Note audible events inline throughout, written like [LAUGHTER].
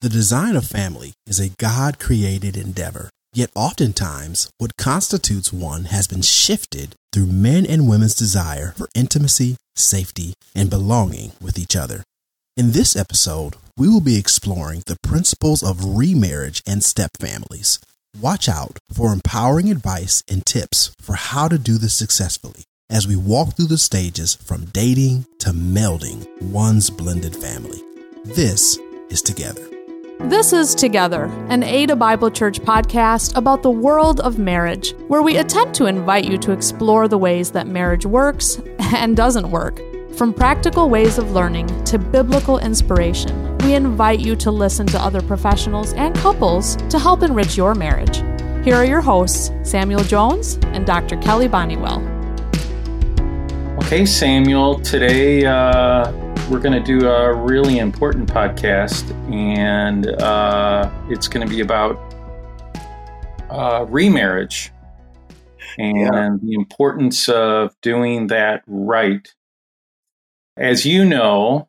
The design of family is a God created endeavor, yet oftentimes what constitutes one has been shifted through men and women's desire for intimacy, safety, and belonging with each other. In this episode, we will be exploring the principles of remarriage and step families. Watch out for empowering advice and tips for how to do this successfully as we walk through the stages from dating to melding one's blended family. This is Together. This is Together, an Ada Bible Church podcast about the world of marriage, where we attempt to invite you to explore the ways that marriage works [LAUGHS] and doesn't work. From practical ways of learning to biblical inspiration, we invite you to listen to other professionals and couples to help enrich your marriage. Here are your hosts, Samuel Jones and Dr. Kelly Bonnywell. Okay, Samuel, today uh we're going to do a really important podcast, and uh, it's going to be about uh, remarriage and yeah. the importance of doing that right. As you know,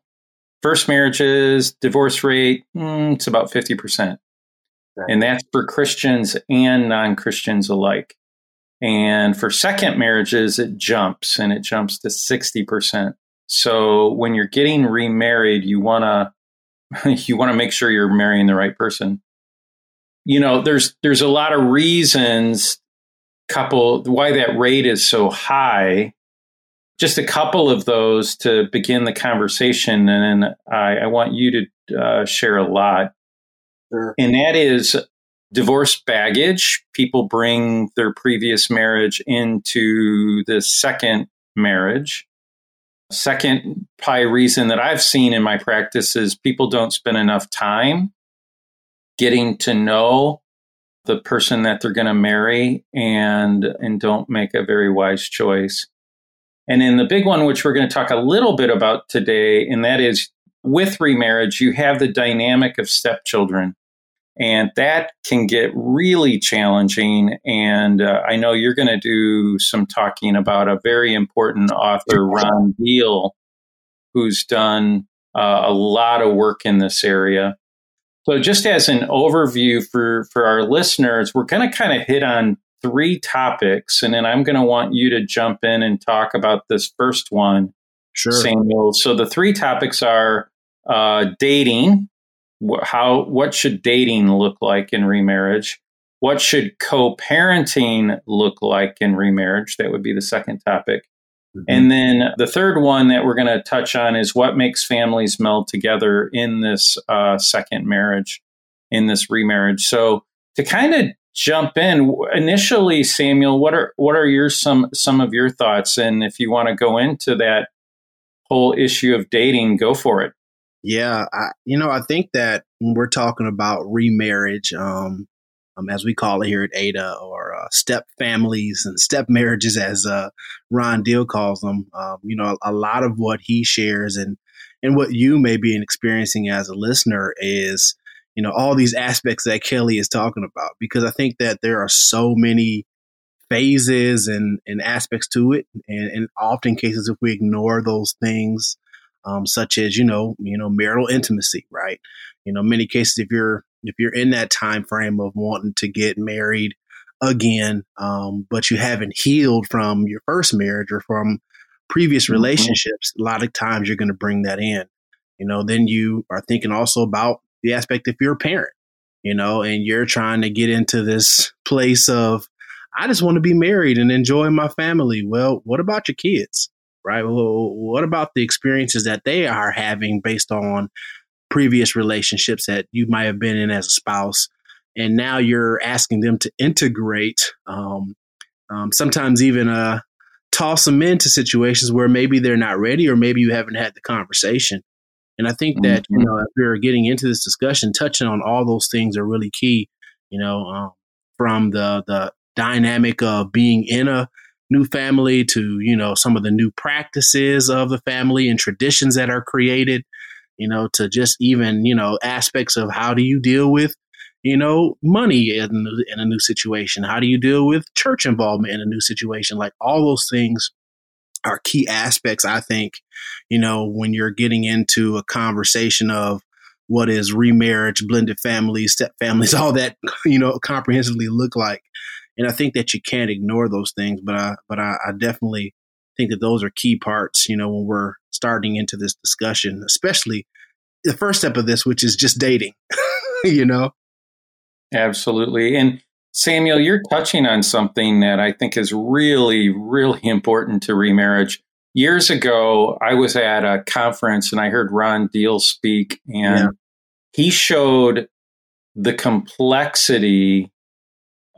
first marriages, divorce rate, mm, it's about 50%. Right. And that's for Christians and non Christians alike. And for second marriages, it jumps and it jumps to 60%. So when you're getting remarried, you want to [LAUGHS] you want to make sure you're marrying the right person. You know, there's there's a lot of reasons couple why that rate is so high. Just a couple of those to begin the conversation, and I, I want you to uh, share a lot. Sure. And that is divorce baggage. People bring their previous marriage into the second marriage. Second, probably reason that I've seen in my practice is people don't spend enough time getting to know the person that they're going to marry and and don't make a very wise choice. And then the big one, which we're going to talk a little bit about today, and that is with remarriage, you have the dynamic of stepchildren. And that can get really challenging. And uh, I know you're going to do some talking about a very important author, Ron Deal, who's done uh, a lot of work in this area. So, just as an overview for, for our listeners, we're going to kind of hit on three topics, and then I'm going to want you to jump in and talk about this first one, sure. Samuel. So, the three topics are uh, dating, how what should dating look like in remarriage? What should co-parenting look like in remarriage? That would be the second topic. Mm-hmm. And then the third one that we're going to touch on is what makes families meld together in this uh, second marriage, in this remarriage. So to kind of jump in initially, Samuel, what are what are your some some of your thoughts? And if you want to go into that whole issue of dating, go for it. Yeah, I, you know, I think that when we're talking about remarriage, um, um, as we call it here at Ada, or uh, step families and step marriages, as uh, Ron Deal calls them, um, you know, a, a, lot of what he shares and and what you may be experiencing as a listener is, you know, all these aspects that Kelly is talking about. Because I think that there are so many phases and, and aspects to it, and, and often cases if we ignore those things um, such as you know you know marital intimacy right you know many cases if you're if you're in that time frame of wanting to get married again um, but you haven't healed from your first marriage or from previous mm-hmm. relationships mm-hmm. a lot of times you're going to bring that in you know then you are thinking also about the aspect if you're a parent you know and you're trying to get into this place of i just want to be married and enjoy my family well what about your kids right? Well, what about the experiences that they are having based on previous relationships that you might have been in as a spouse? And now you're asking them to integrate, um, um, sometimes even uh, toss them into situations where maybe they're not ready or maybe you haven't had the conversation. And I think that, mm-hmm. you know, if you're getting into this discussion, touching on all those things are really key, you know, um, from the, the dynamic of being in a new family to you know some of the new practices of the family and traditions that are created you know to just even you know aspects of how do you deal with you know money in, in a new situation how do you deal with church involvement in a new situation like all those things are key aspects i think you know when you're getting into a conversation of what is remarriage, blended families, step families, [LAUGHS] all that, you know, comprehensively look like. And I think that you can't ignore those things, but I, but I, I definitely think that those are key parts, you know, when we're starting into this discussion, especially the first step of this, which is just dating, [LAUGHS] you know? Absolutely. And Samuel, you're touching on something that I think is really, really important to remarriage. Years ago, I was at a conference and I heard Ron Deal speak, and yeah. he showed the complexity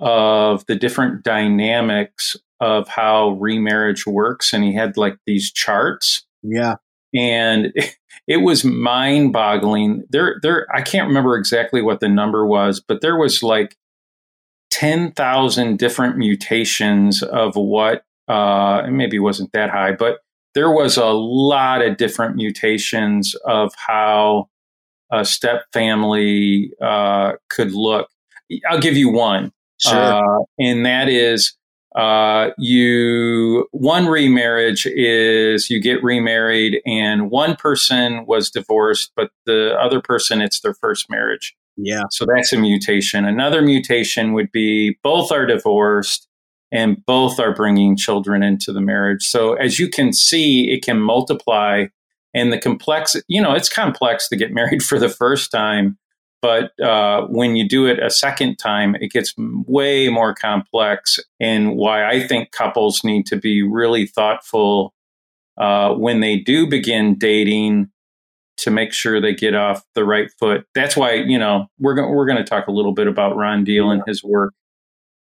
of the different dynamics of how remarriage works. And he had like these charts. Yeah. And [LAUGHS] it was mind boggling. There, there, I can't remember exactly what the number was, but there was like 10,000 different mutations of what, uh, maybe wasn't that high, but there was a lot of different mutations of how a step family uh, could look. I'll give you one. Sure. Uh, and that is uh, you one remarriage is you get remarried and one person was divorced, but the other person it's their first marriage. Yeah. So that's a mutation. Another mutation would be both are divorced and both are bringing children into the marriage. So as you can see, it can multiply and the complex, you know, it's complex to get [LAUGHS] married for the first time. But uh, when you do it a second time, it gets way more complex. And why I think couples need to be really thoughtful uh, when they do begin dating to make sure they get off the right foot. That's why you know we're go- we're going to talk a little bit about Ron Deal and his work.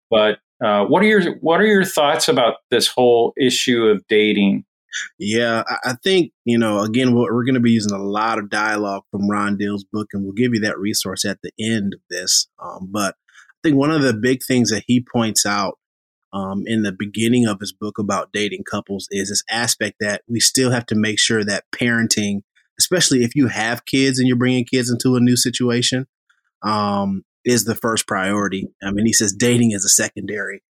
But uh, what are your what are your thoughts about this whole issue of dating? Yeah, I think, you know, again, we're going to be using a lot of dialogue from Ron Deal's book, and we'll give you that resource at the end of this. Um, but I think one of the big things that he points out um, in the beginning of his book about dating couples is this aspect that we still have to make sure that parenting, especially if you have kids and you're bringing kids into a new situation, um, is the first priority. I mean, he says dating is a secondary.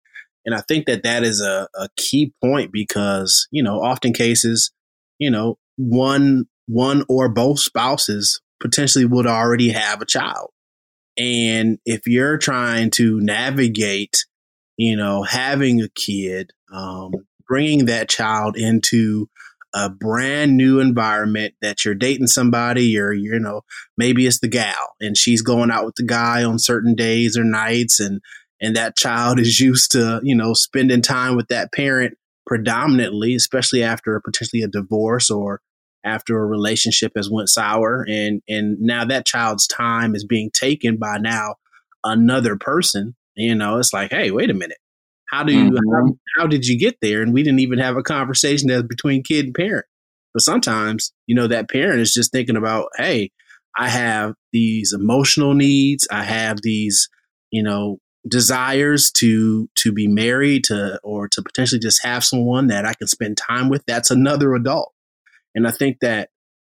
And I think that that is a, a key point because, you know, often cases, you know, one, one or both spouses potentially would already have a child. And if you're trying to navigate, you know, having a kid, um, bringing that child into a brand new environment that you're dating somebody or you know maybe it's the gal and she's going out with the guy on certain days or nights and and that child is used to, you know, spending time with that parent predominantly, especially after potentially a divorce or after a relationship has went sour. And and now that child's time is being taken by now another person you know it's like hey wait a minute. How do you mm-hmm. how, how, did you get there? And we didn't even have a conversation that's between kid and parent. But sometimes you know that parent is just thinking about hey i have these emotional needs. I have these you know desires to to be married to or to potentially just have someone that I can spend time with, that's another adult. And I think that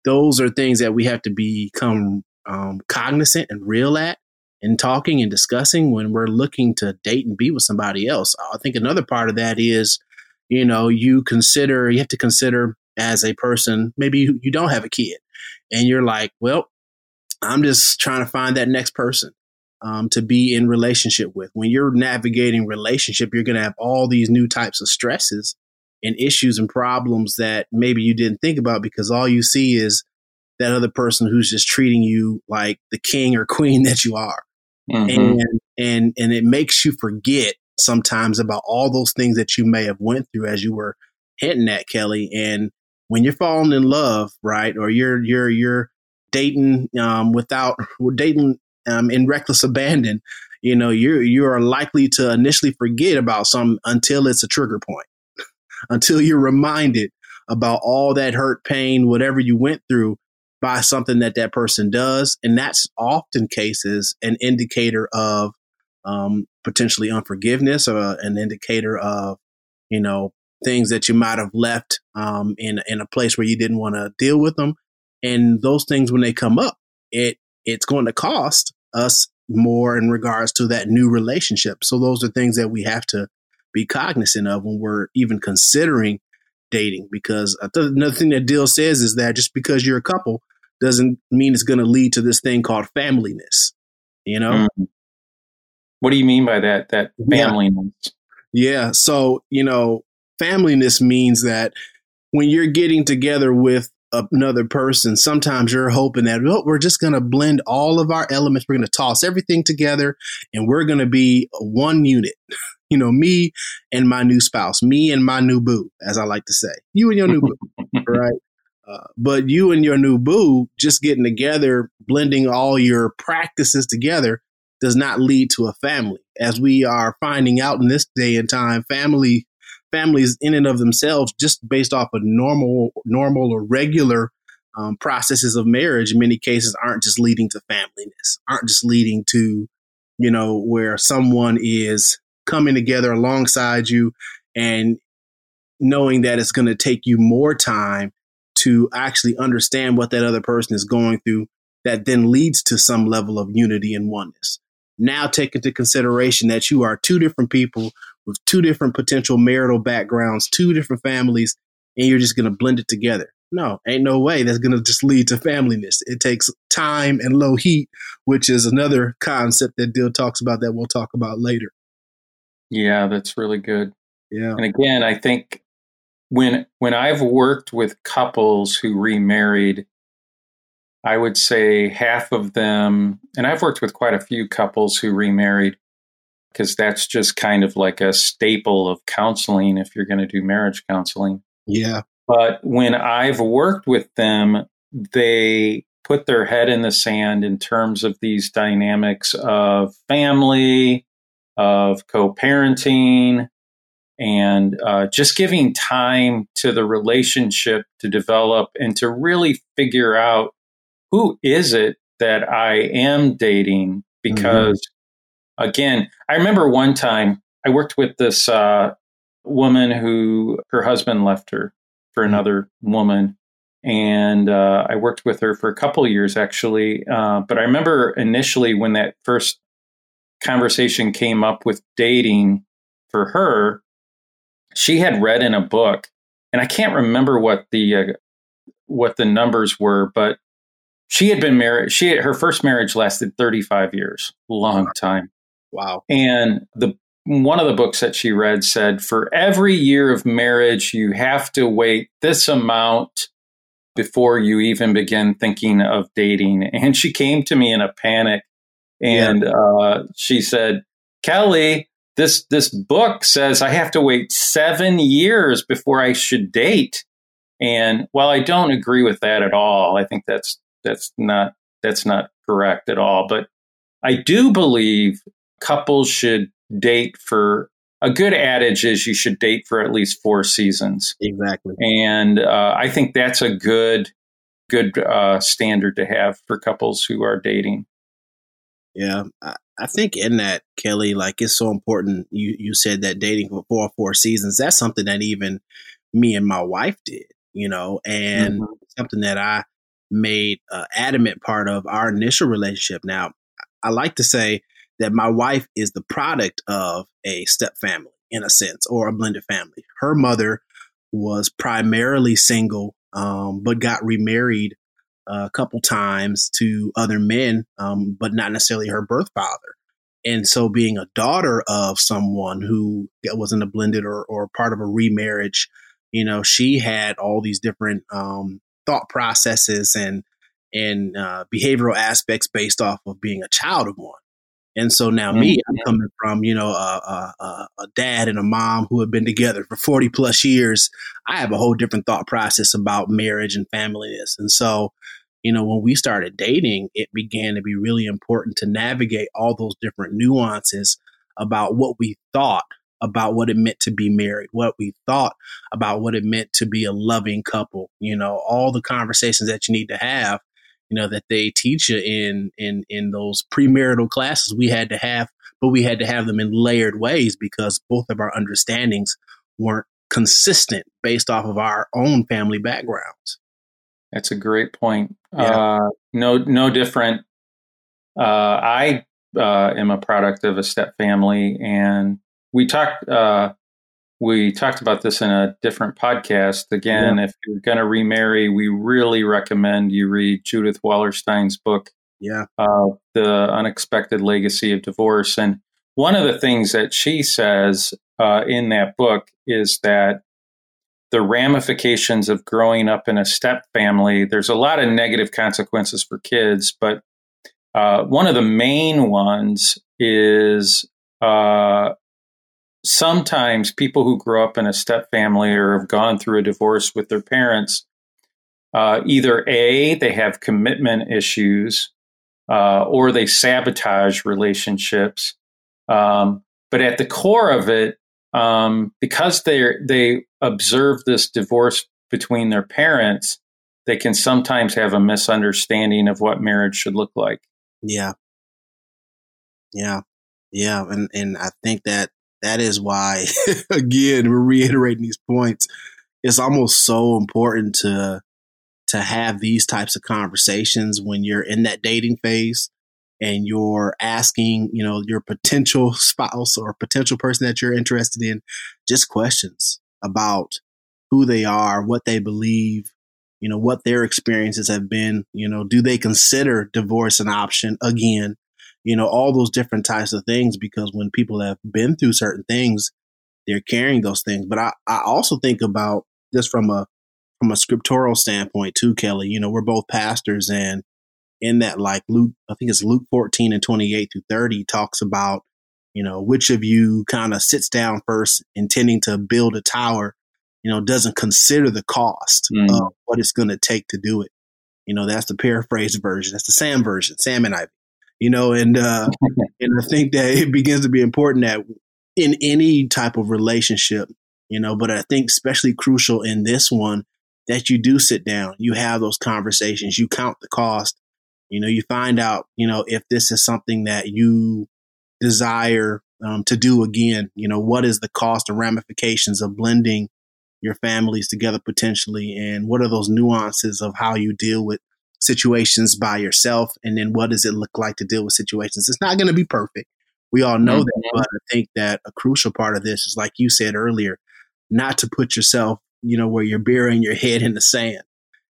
those are things that we have to become um, cognizant and real at in talking and discussing when we're looking to date and be with somebody else. I think another part of that is, you know, you consider, you have to consider as a person, maybe you, you don't have a kid and you're like, well, I'm just trying to find that next person um, to be in relationship with. When you're navigating relationship, you're going to have all these new types of stresses and issues and problems that maybe you didn't think about because all you see is that other person who's just treating you like the king or [LAUGHS] queen that you are. Mm-hmm. And and and it makes you forget sometimes about all those things that you may have went through as you were hinting at Kelly and when you're falling in love, right? Or you're you're you're dating um, without [LAUGHS] dating um, in reckless [LAUGHS] abandon, you know, you you are likely to initially forget about some until it's a trigger point, [LAUGHS] until you're reminded about all that hurt, pain, whatever you went through by something that that person does, and that's often cases an indicator of um, potentially unforgiveness or an indicator of you know things that you might have left um, in in a place where you didn't want to deal with them, and those things when they come up, it it's going to cost us more in regards to that new relationship. So those are things that we have to be cognizant of when we're even considering dating. Because another thing that Deal says is that just because you're a couple doesn't mean it's going to lead to this thing called familyness. You know? Mm. What do you mean by that? That familyness? Yeah. yeah. So, you know, familyness means that when you're getting together with another person, sometimes you're hoping that well, we're just going to blend all of our elements. We're going to toss everything together and we're going to be one unit. [LAUGHS] You know, me and my new spouse, me and my new boo, as I like to say, you and your new boo, [LAUGHS] right? Uh, but you and your new boo just getting together, blending all your practices together does not lead to a family. As we are finding out in this day and time, family families in and of themselves, just based off of normal, normal or regular um, processes of marriage, in many cases, aren't just leading to familyness, aren't just leading to, you know, where someone is coming together alongside you and knowing that it's going to take you more time to actually understand what that other person is going through that then leads to some level of unity and oneness. Now take into consideration that you are two different people with two different potential marital backgrounds, two different families, and you're just going to blend it together. No, ain't no way that's going to just lead to familyness. It takes time and low heat, which is another concept that Deal talks about that we'll talk about later. Yeah, that's really good. Yeah. And again, I think when when I've worked with couples who remarried, I would say half of them, and I've worked with quite a few couples who remarried, because that's just kind of like a staple of counseling if you're going to do marriage counseling. Yeah. But when I've worked with them, they put their head in the sand in terms of these dynamics of family, of co parenting, and uh, just giving time to the relationship to develop and to really figure out who is it that I am dating mm-hmm. because again, I remember one time I worked with this uh, woman who her husband left her for mm-hmm. another woman. And uh, I worked with her for a couple years actually. Uh, but I remember initially when that first conversation came up with dating for her, she had read in a book, and I can't remember what the uh, what the numbers were, but she had been married. She her first marriage lasted 35 years, long time. Wow. And the one of the books that she read said for every year of marriage, you have to wait this amount before you even begin thinking of dating. [LAUGHS] And she came to me in a panic and yeah. uh, she said, Kelly, this this book says I have to wait seven years before I should date. And while I don't agree with that at all, I think that's that's not that's not correct at all. But I do believe couples should date for a good adage is you should date for at least four seasons. Exactly. And uh, I think that's a good good uh, standard to have for couples who are dating. Yeah, I, I, think in that Kelly, like it's so important. You you said that dating for four four seasons. That's something that even me and my wife did, you know, and mm-hmm. something that I made an adamant part of our initial relationship. Now, I like to say that my wife is the product of a step family in a sense or a blended family. Her mother was primarily single, um, but got remarried a couple times to other men, um, but not necessarily her birth father. And so, being a daughter of someone who was in a blended or, or part of a remarriage, you know, she had all these different um, thought processes and and uh, behavioral aspects based off of being a child of one. And so now mm-hmm. me, I'm coming from, you know, a, a, a, dad and a mom who have been together for 40 plus years. I have a whole different thought process about marriage and familyness. And so, you know, when we started dating, it began to be really important to navigate all those different nuances about what we thought about what it meant to be married, what we thought about what it meant to be a loving couple, you know, all the conversations that you need to have you know that they teach you in in in those premarital classes. We had to have but we had to have them in layered ways because both of our understandings weren't consistent based off of our own family backgrounds. That's a great point. Yeah. uh, no no different. Uh, i uh, am a product of a step family and we talked uh, we talked about this in a different podcast. Again, yeah. if you're going to remarry, we really recommend you read Judith Wallerstein's book, yeah, uh, The Unexpected Legacy of Divorce. And one of the things that she says uh, in that book is that the ramifications of growing up in a step family, there's a lot of negative consequences for kids, but uh, one of the main ones is uh, sometimes people who grow up in a step family or have gone through a divorce with their parents, uh, either A, they have commitment issues, uh, or they sabotage relationships. Um, but at the core of it, um, because they they observe this divorce between their parents, they can sometimes have a misunderstanding of what marriage should look like. Yeah, yeah, yeah, and and I think that that is why, [LAUGHS] again, we're reiterating these points. It's almost so important to to have these types of conversations when you're in that dating phase and you're asking, you know, your potential [LAUGHS] spouse or potential person that you're interested in just questions about who they are, what they believe, you know, what their experiences have been, you know, do they consider divorce an option again? You know, all those different types of things because when people have been through certain things, they're carrying those things. But I, I also think about just from a from a scriptural standpoint too, Kelly. You know, we're both pastors and in that like Luke, I think it's Luke 14 and 28 through 30 talks about, you know, which of you kind of sits down first intending to build a tower, you know, doesn't consider the cost mm. of what it's going to take to do it. You know, that's the paraphrase version. That's the Sam version, Sam and Ivy you know, and uh, [LAUGHS] and I think that it begins to be important that in any type of relationship, you know, but I think especially crucial in this one that you do sit down, you have those conversations, you count the cost, you know, you find out, you know, if this is something that you desire um, to do again, you know, what is the cost and ramifications of blending your families together potentially, and what are those nuances of how you deal with situations by yourself and then what does it look like to deal with situations? It's not going to be perfect. We all know mm-hmm. that but i think that a crucial part of this is like you said earlier not to put yourself you know where you're burying your head in the sand.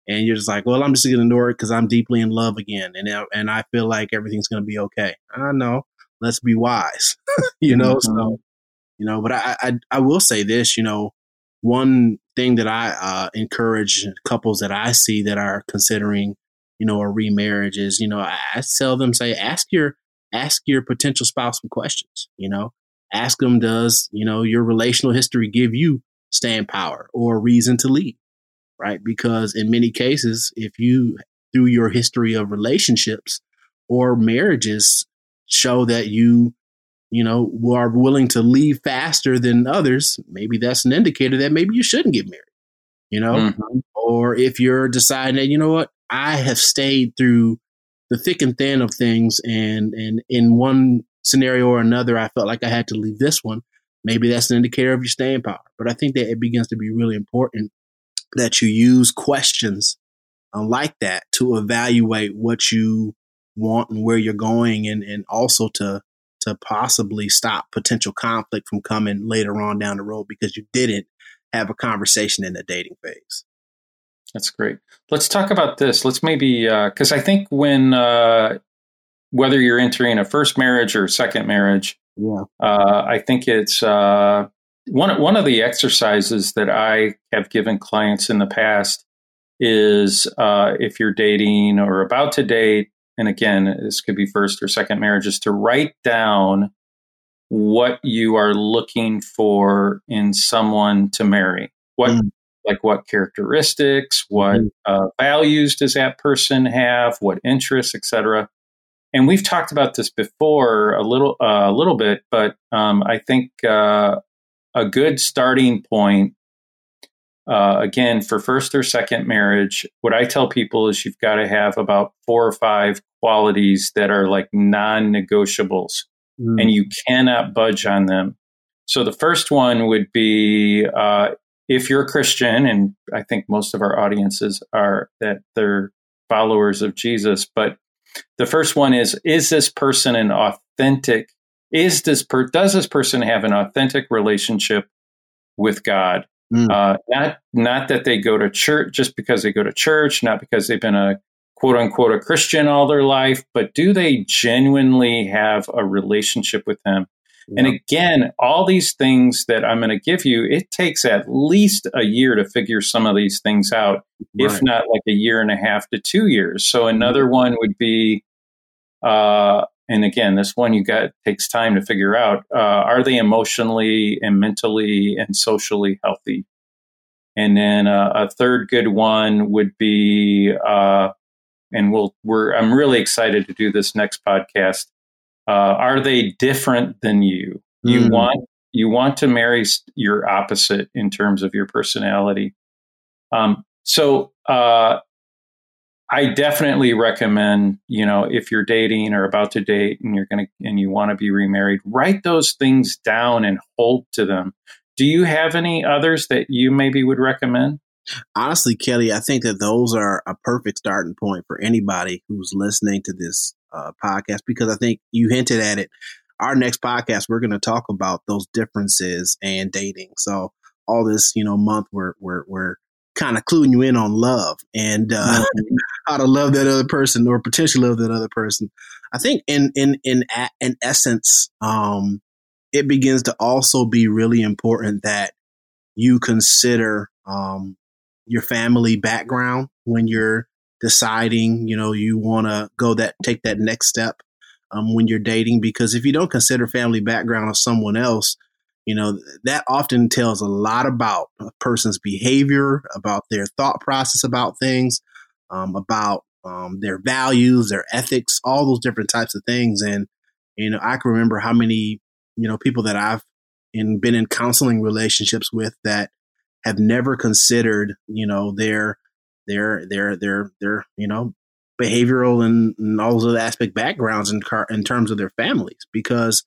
And you're just like well i'm just going to ignore it because i'm deeply in love again and and i feel like everything's going to be okay. I know. Let's be wise [LAUGHS] you know mm-hmm. so you know but I, I i will say this you know one thing that i uh, encourage couples that i see that are considering you know, a remarriage is, you know, I, I tell them, say, ask your, ask your potential spouse some questions, you know, ask them, does, you know, your relational history give you staying power or reason to leave? Right. Because in many cases, if you, through your history of relationships or marriages, show that you, you know, are willing to leave faster than others, maybe that's an indicator that maybe you shouldn't get married, you know? Mm-hmm. Or if you're deciding that, you know what, I have stayed through the thick and thin of things, and and in one scenario or another, I felt like I had to leave this one. Maybe that's an indicator of your staying power. But I think that it begins to be really important that you use questions uh, like that to evaluate what you want and where you're going, and and also to to possibly stop potential conflict from coming later on down the road because you didn't have a conversation in the dating phase. That's great. Let's talk about this. Let's maybe because uh, I think when uh, whether you're entering a first marriage or second marriage, yeah, uh, I think it's uh, one one of the exercises that I have given clients in the past is uh, if you're dating or about to date, and again, this could be first or second marriage, is to write down what you are looking for in someone to marry. What mm like what characteristics, what mm-hmm. uh, values does that person have, what interests, etc. And we've talked about this before a little, uh, a little bit, but um, I think uh, a good starting point, uh, again, for first or second marriage, what I tell people is you've got to have about four or five qualities that are like non-negotiables, mm. and you cannot budge on them. So the first one would be uh, if you're a Christian, and I think most of our audiences are that they're followers of Jesus, but the first one is is this person an authentic is this per, does this person have an authentic relationship with God. Mm. Uh, not not that they go to church just because they go to church, not because they've been a quote unquote a Christian all their life, but do they genuinely have a relationship with Him? Yeah. And again, all these things that I'm going to give you, it takes at least a year to figure some of these things out, right. if not like a year and a half to two years. So another mm-hmm. one would be, uh, and again, this one you got takes time to figure out: uh, are they emotionally and mentally and socially healthy? And then uh, a third good one would be, uh, and we'll we're I'm really excited to do this next podcast. Uh, are they different than you? You mm. want you want to marry your opposite in terms of your personality. Um, so uh, I definitely recommend, you know, if you're dating or about to date and you're going to and you want to be remarried, write those things down and hold to them. Do you have any others that you maybe would recommend? Honestly, Kelly, I think that those are a perfect starting point for anybody who's listening to this uh, podcast because I think you hinted at it. Our next podcast, we're going to talk about those differences and dating. So all this, you know, month we're we're we're kind of cluing you in on love and uh, mm-hmm. [LAUGHS] how to love that other person or potentially love that other person. I think in in in in essence, um, it begins to also be really important that you consider um, your family background when you're deciding. You know, you want to go that take that next step um, when you're dating because if you don't consider family background of someone else, you know, that often tells a lot about a person's behavior, about their thought process about things, um, about um, their values, their ethics, all those different types of things. And, you know, I can remember how many, you know, people that I've in, been in counseling relationships with that have never considered, you know, their, their, their, their, their, you know, behavioral and, and all those other aspect backgrounds in, car, in terms of their families because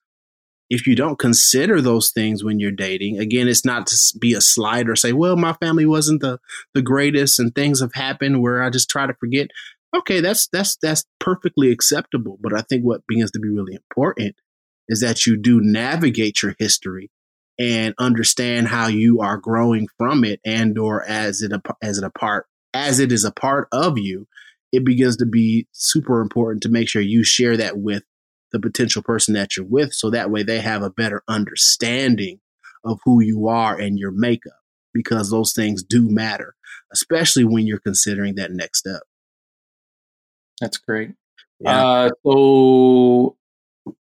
if you don't consider those things when you're dating, again, it's not to be a slide or say, well, my family wasn't the, the greatest and things have happened where I just try to forget. Okay, that's that's that's perfectly acceptable. But I think what begins to be really important is that you do navigate your history and understand how you are growing from it and or as it as it a part as it is a part of you it begins to be super important to make sure you share that with the potential person that you're with so that way they have a better understanding of who you are and your makeup because those things do matter, especially when you're considering that next step. That's great. Yeah. Uh, so,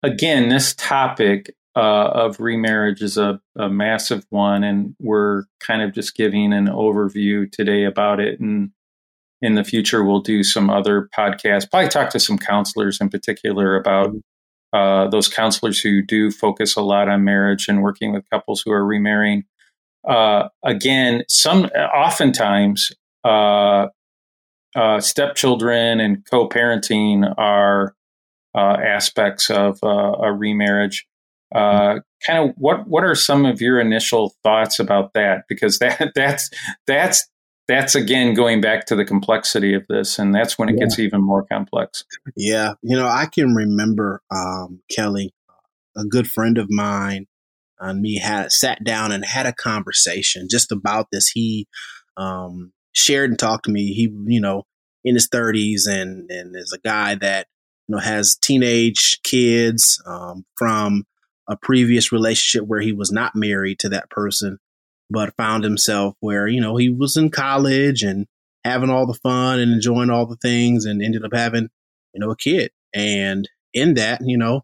again, this topic uh, of remarriage is a, a, massive one, and we're kind of just giving an overview today about it. And in the future, we'll do some other podcasts, probably talk to some counselors in particular about mm-hmm. uh, those counselors who do focus a lot on marriage and working with couples who are remarrying. Uh, again, some oftentimes uh, uh stepchildren and co-parenting are uh, aspects of uh, a remarriage. Mm-hmm. kind of what what are some of your initial thoughts about that? Because that [LAUGHS] that's that's that's again going back to the complexity of this, and that's when it yeah. gets even more complex. Yeah, you know, I can remember um, Kelly, a good friend of mine, and me had sat down and had a conversation just about this. He um, shared and talked to me. He, you know, in his thirties, and and is a guy that you know has teenage kids um, from a previous relationship where he was not married to that person but found himself where, you know, he was in college and having all the fun and enjoying all the things and ended up having, you know, a kid. And in that, you know,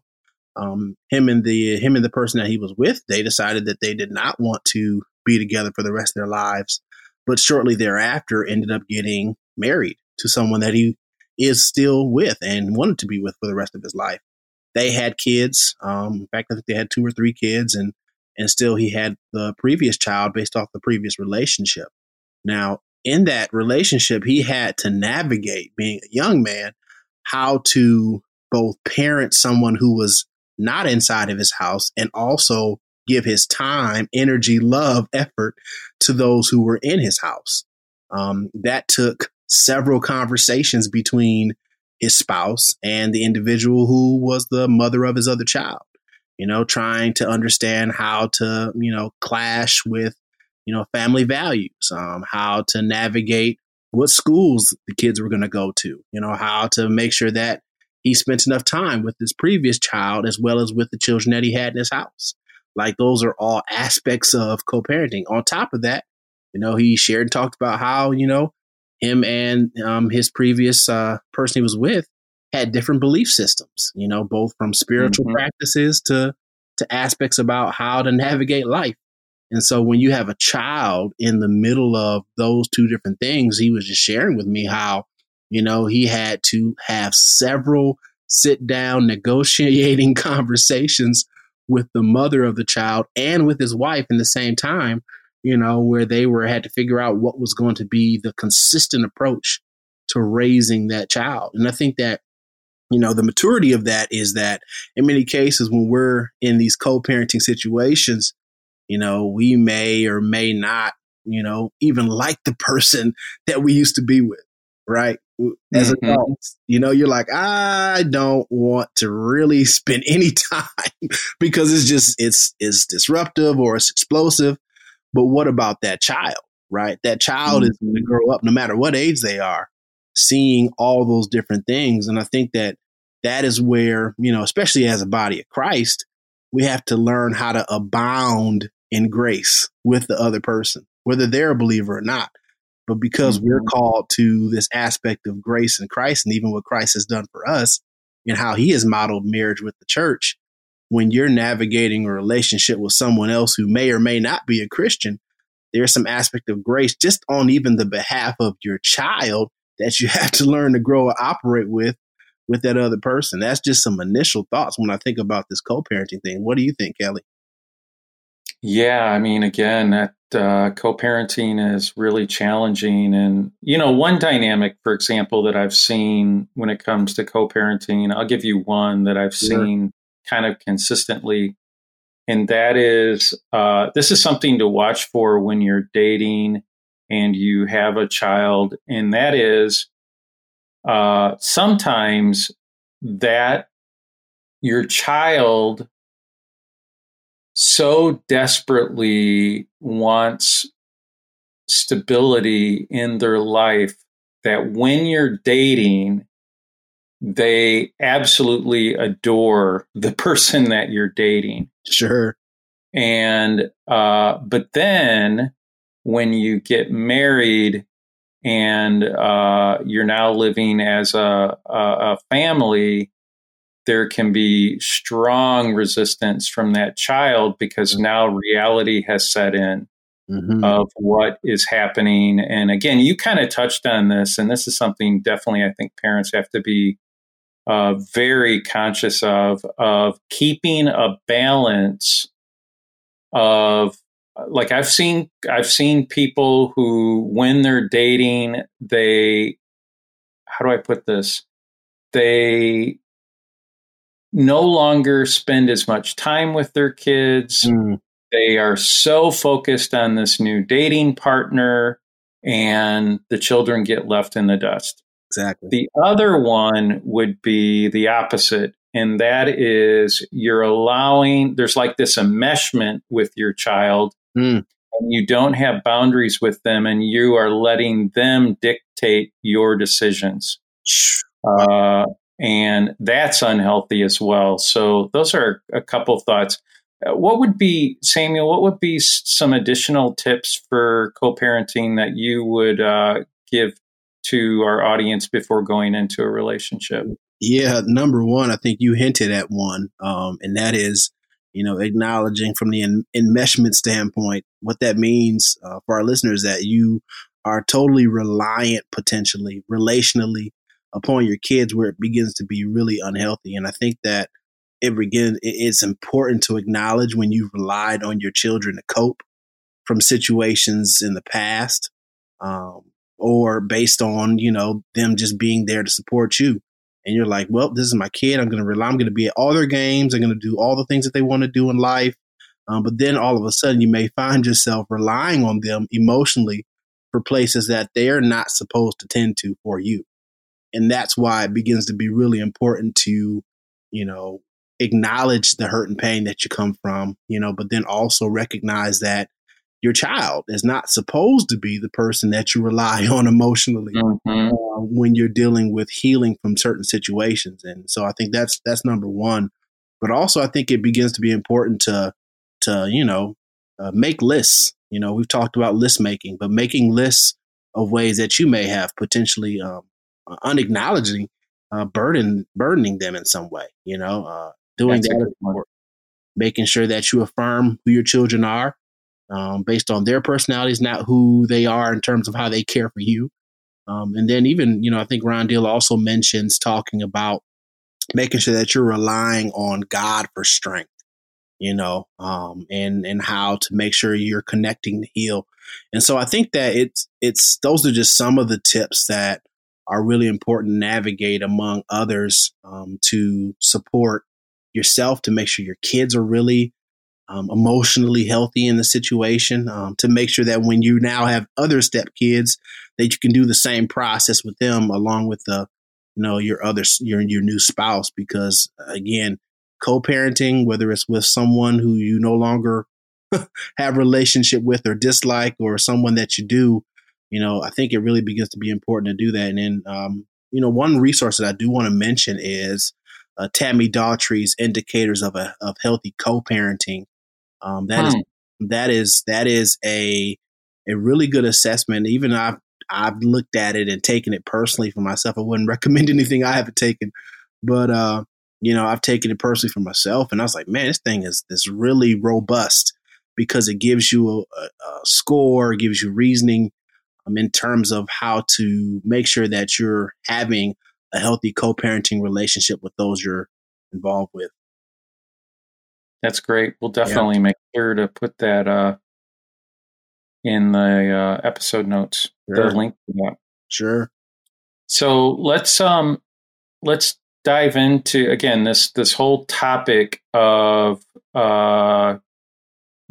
um, him and the him and the person that he was with, they decided that they did not want to be together for the rest of their lives. But shortly thereafter, ended up getting married to someone that he is still with and wanted to be with for the rest of his life. They had kids. Um, in fact, I think they had two or three kids, and and still he had the previous child based off the previous relationship. Now, in that relationship, he had to navigate being a young man how to both parent someone who was not inside of his house and also give his time, energy, love, effort to those who were in his house. Um, that took several conversations between his spouse and the individual who was the mother of his other child. you know, trying to understand how to, you know, clash with, you know, family values, um, how to navigate what schools the kids were going to go to, you know, how to make sure that he spent enough time with his previous child as well as with the children that he had in his house. Like those are all aspects of co parenting. On top of that, you know, he shared and talked about how, you know, him and um, his previous uh, person he was with had different belief systems, you know, both from spiritual mm-hmm. practices to to aspects about how to navigate life. And so when you have a child in the middle of those two different things, he was just sharing with me how, you know, he had to have several sit down negotiating [LAUGHS] conversations with the mother of the child and with his wife in the same time, you know, where they were had to figure out what was going to be the consistent approach to raising that child. And I think that you know the maturity of that is that in many cases when we're in these co-parenting situations you know we may or may not you know even like the person [LAUGHS] that we used to be with right as mm-hmm. adults you know you're like i don't want to really [LAUGHS] spend any [LAUGHS] time because it's just it's it's disruptive or it's explosive but what about that child right that child mm-hmm. is going to grow up no matter what age they are seeing all those different things. And I think that that is where, you know, especially as a body of Christ, we have to learn how to abound in grace with the other person, whether they're a believer or not. But because mm-hmm. we're called to this aspect of grace in Christ and even what Christ has done for us and how he has modeled marriage with the church, when you're navigating a relationship with someone else who may or may not be a Christian, there's some aspect of grace just on even the behalf of your child that you [LAUGHS] have to learn to grow and operate with with that other person. That's just some initial thoughts when I think about this co-parenting thing. What do you think, Kelly? Yeah, I mean, again, that uh, co-parenting is really challenging, and you know, one dynamic, for example, that I've seen when it comes to co-parenting, I'll give you one that I've sure. seen kind of consistently, and that is uh, this is something to watch for when you're dating and you have a child, and that is uh, sometimes that your child so desperately wants stability in their life that when you're dating, they absolutely adore the [LAUGHS] person that you're dating. Sure. And, uh, but then when you get married and uh, you're now living as a, a, a, family, there can be strong resistance from that child because mm-hmm. now reality has set in mm-hmm. of what is happening. And again, you kind of touched on this, and this is something definitely I think parents have to be uh, very conscious of of keeping a balance of like I've seen I've seen people who when they're dating they how do I put this? They no longer spend as much time with their kids. Mm. they are so focused on this new dating partner and the children get left in the dust exactly the other one would be the opposite and that is you're allowing there's like this enmeshment with your child Mm. And you don't have boundaries with them, and you are letting them dictate your decisions. Uh, and that's unhealthy as well. So, those are a couple of thoughts. Uh, what would be, Samuel, what would be some additional tips for co parenting that you would uh, give to our audience before going into a relationship? Yeah, number one, I think you hinted at one, um, and that is you know, acknowledging from the en- enmeshment standpoint what that means uh, for our listeners that you are totally reliant potentially relationally upon your kids where it begins to be really unhealthy. And I think that it begin it's important to acknowledge when you've relied on your children to cope from situations in the past um, or based on you know them just being there to support you and you're like, well, this is my kid. I'm going to rely. I'm going to be at all their games. I'm going to do all the things that they want to do in life. Um, but then all of a sudden, you may find yourself relying on them emotionally for places that they're not supposed to tend to for you. And that's why it begins to be really important to, you know, acknowledge the hurt and pain that you come from, you know, but then also recognize that your child is not supposed to be the person that you rely [LAUGHS] on emotionally mm-hmm. uh, when you're dealing with healing from certain situations. And so I think that's that's number one. But also, I think it begins to be important to to you know uh, make lists. You know, we've talked about list making, but making lists of ways that you may have potentially um, unacknowledging uh, burden burdening them in some way. You know, uh, doing That's that, making sure that you affirm who your children are um, based on their personalities, not who they are in terms of how they care for you. Um, and then even, you know, I think Ron Deal also mentions talking about making sure that you're relying on God for strength, you know, um, and and how to make sure you're connecting to heal. And so I think that it's it's those are just some of the tips that are really important to navigate among others um, to support yourself to make sure your kids are really um, emotionally healthy in the situation um, to make sure that when you now have other step kids that you can do the same process with them along with the you know your other your your new spouse because again co-parenting whether it's with someone who you no longer [LAUGHS] have relationship with or dislike or someone that you do you know i think it really begins to be important to do that. And then um, you know one resource that i do want to mention is uh, tammy daughtry's indicators of a of healthy co-parenting um, that hmm. is, that is that is a a really good assessment. Even I've I've looked at it and taken it personally for myself. I wouldn't [LAUGHS] recommend anything I haven't taken, but uh, you know I've taken it personally for myself, and I was like, man, this thing is this really robust because it gives you a, a, a score, gives you reasoning um, in terms of how to make sure that you're having a healthy co-parenting relationship with those you're involved with. That's great. We'll definitely yeah. make sure to put that uh, in the uh, episode notes. Sure. The link to that. Sure. So let's um let's dive into again this this whole topic of uh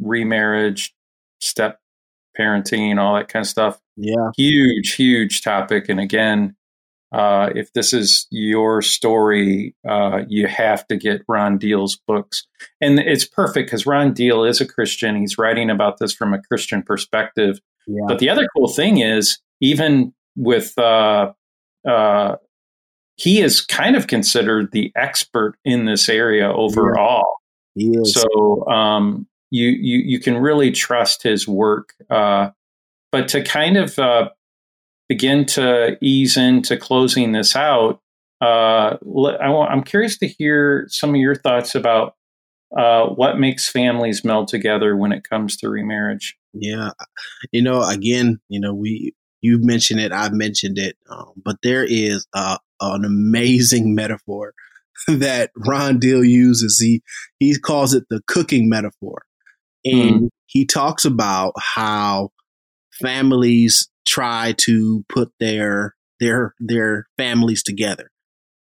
remarriage, step parenting, all that kind of stuff. Yeah. Huge, huge topic. And again, uh, if this is your story, uh, you have to get Ron Deal's books. And it's perfect because Ron Deal is a Christian. He's writing about this from a Christian perspective. Yeah. But the other cool thing is, even with, uh, uh he is kind of considered the expert in this area overall. Yeah. So um, you, you, you can really trust his work. Uh, but to kind of uh, begin to ease into closing this out, uh, I am curious to hear some of your thoughts about uh, what makes families meld together when it comes to remarriage. Yeah, you know, again, you know, we you mentioned it, I've mentioned it, um, but there is uh, an amazing [LAUGHS] metaphor that Ron Deal uses. He he calls it the cooking metaphor, and mm. he talks about how families try to put their their their families together.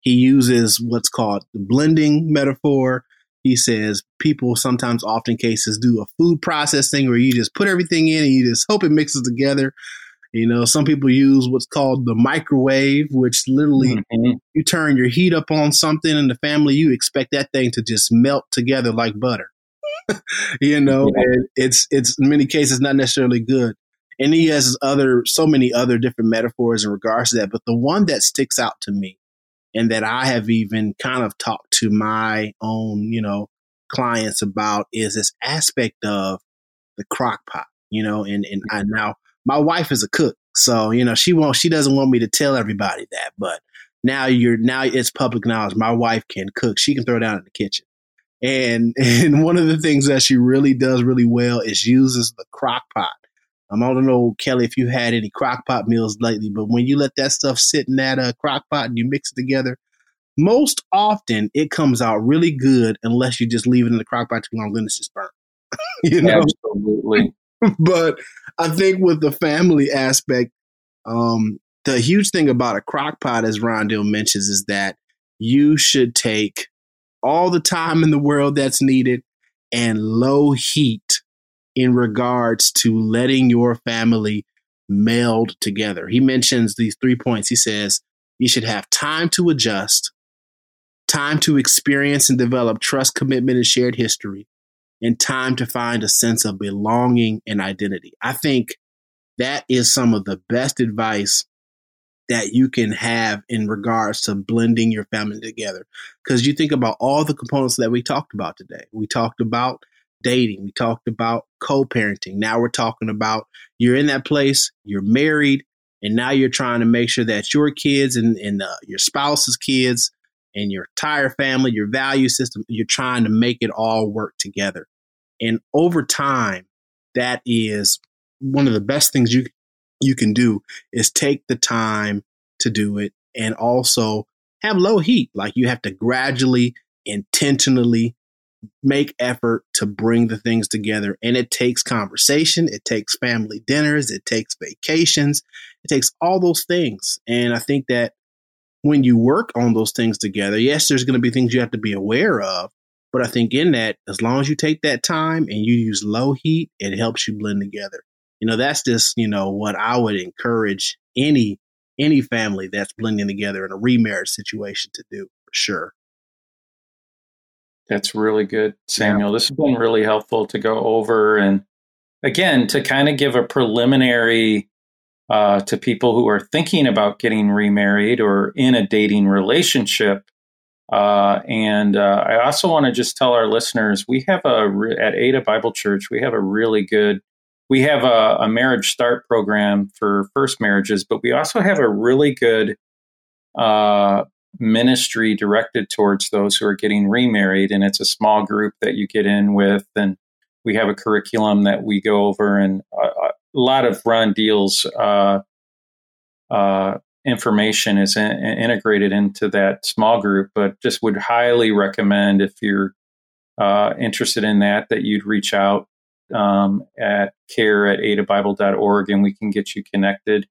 He uses what's called the blending metaphor. He says people sometimes, often cases, do a food processing where you just put everything in and you just hope it mixes together. You know, some people use what's called the microwave, which literally mm-hmm. you turn your heat up on something in the family, you expect that thing to just melt together like butter. [LAUGHS] you know, yeah. and it's it's in many cases not necessarily good and he has other so many other different metaphors in regards to that. But the one that sticks out to me and that i have even kind of talked to my own you know clients about is this aspect of the crock pot you know and and I, mm-hmm. now my wife is a cook. So you know she won't she doesn't want me to tell everybody that but now you're now it's public knowledge. My wife can cook. She can throw down in the kitchen. And [LAUGHS] and one of the things that she really does really well is uses the crock pot um, I don't know, Kelly, if you had any crock pot meals lately, but when you let that stuff sit in that uh, crock pot and you mix it together, most often it comes out really good unless you just leave it in the crock pot too long, then it's just burnt. [LAUGHS] you know? Absolutely. [LAUGHS] but I think with the family aspect, um, the huge thing about a crock pot, as Ron Deal mentions, is that you should take all the time in the world that's needed and low heat in regards to letting your family meld together. He mentions these three points. He says you should have time to adjust, time to experience and develop trust, commitment, and shared history, and time to find a sense of belonging and identity. I think that is some of the best advice that you can have in regards to blending your family together. Because you think about all the components that we talked about today. We talked about dating, we talked about co parenting. Now we're talking about you're in that place, you're married, and now you're trying to make sure that your kids and, and uh, your spouse's kids and your entire family, your value system, you're trying to make it all work together. And over time, that is one of the best things you you can do is take the time to do it and also have low heat. Like you have to gradually, intentionally make effort to bring the things together. And it takes conversation, it takes family dinners, it takes vacations, it takes all those things. And I think that when you work on those things together, yes, there's going to be things you have to be aware of. But I think in that, as long as you take that time and you use low heat, it helps you blend together you know that's just you know what i would encourage any any family that's blending together in a remarriage situation to do for sure that's really good samuel yeah. this has been really helpful to go over and again to kind of give a preliminary uh, to people who are thinking about getting remarried or in a dating relationship uh, and uh, I also want to just tell our listeners we have a at Ada Bible Church we have a really good we have a, a, marriage start program for first marriages, but we also have a really good uh, ministry directed towards those who are getting remarried. And it's a small group that you get in with. And we have a curriculum that we go over, and a, a lot of Ron Deal's uh, uh, information is in, integrated into that small group. But just would highly recommend if you're uh, interested in that, that you'd reach out um, at care at adabible.org and we can get you connected.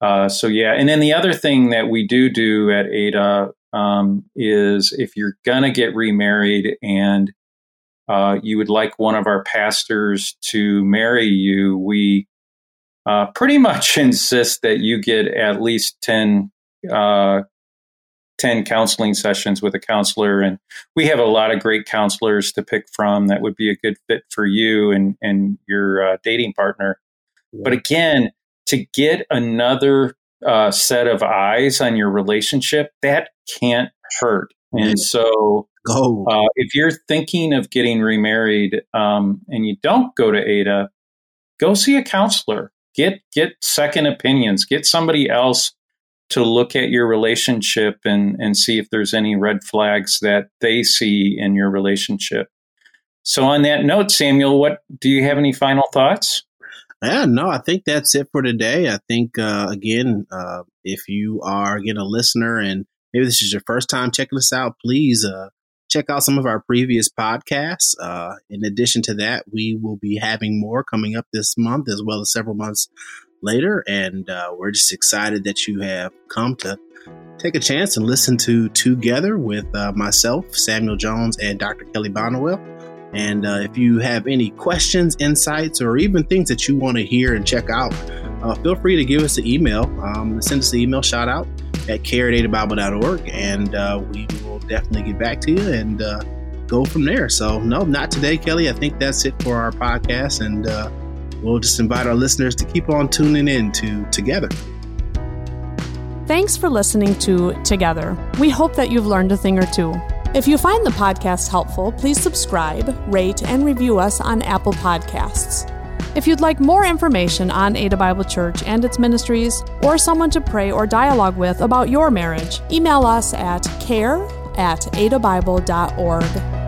Uh, so, yeah. And then the other thing that we do do at Ada um, is if you're going to get remarried and uh, you would like one of our pastors to marry you, we uh, pretty [LAUGHS] much insist that you get at least 10 uh, 10 counseling sessions with a counselor. And we have a lot of great counselors to pick from that would be a good fit for you and, and your uh, dating partner. Yeah. But again, to get another uh, set of eyes on your relationship, that can't hurt. And so, uh, if you're thinking of getting remarried um, and you don't go to Ada, go see a counselor. Get get second opinions. Get somebody else to look at your relationship and, and see if there's any red flags that they see in your relationship. So, on that note, Samuel, what do you have any final thoughts? Yeah, no, I think that's it for today. I think, uh, again, uh, if you are, again, a listener and maybe this is your first time checking us out, please uh, check out some of our previous podcasts. Uh, in addition to that, we will be having more coming up this month as well as several months later. And uh, we're just excited that you have come to take a chance and listen to Together with uh, myself, Samuel Jones, and Dr. Kelly Bonwell. And uh, if you have any questions, insights, or even things that you want to hear and check out, uh, feel free to give us an email. Um, send us an email shout out at care@adabible.org, and uh, we will definitely get back to you and uh, go from there. So, no, not today, Kelly. I think that's it for our podcast. And uh, we'll just invite our listeners to keep on tuning in to Together. Thanks for listening to Together. We hope that you've learned a thing or two. If you find the podcast helpful, please subscribe, rate, and review us on Apple Podcasts. If you'd like more information on Ada Bible Church and its ministries, or someone to pray or dialogue with about your marriage, email us at care at adabible.org.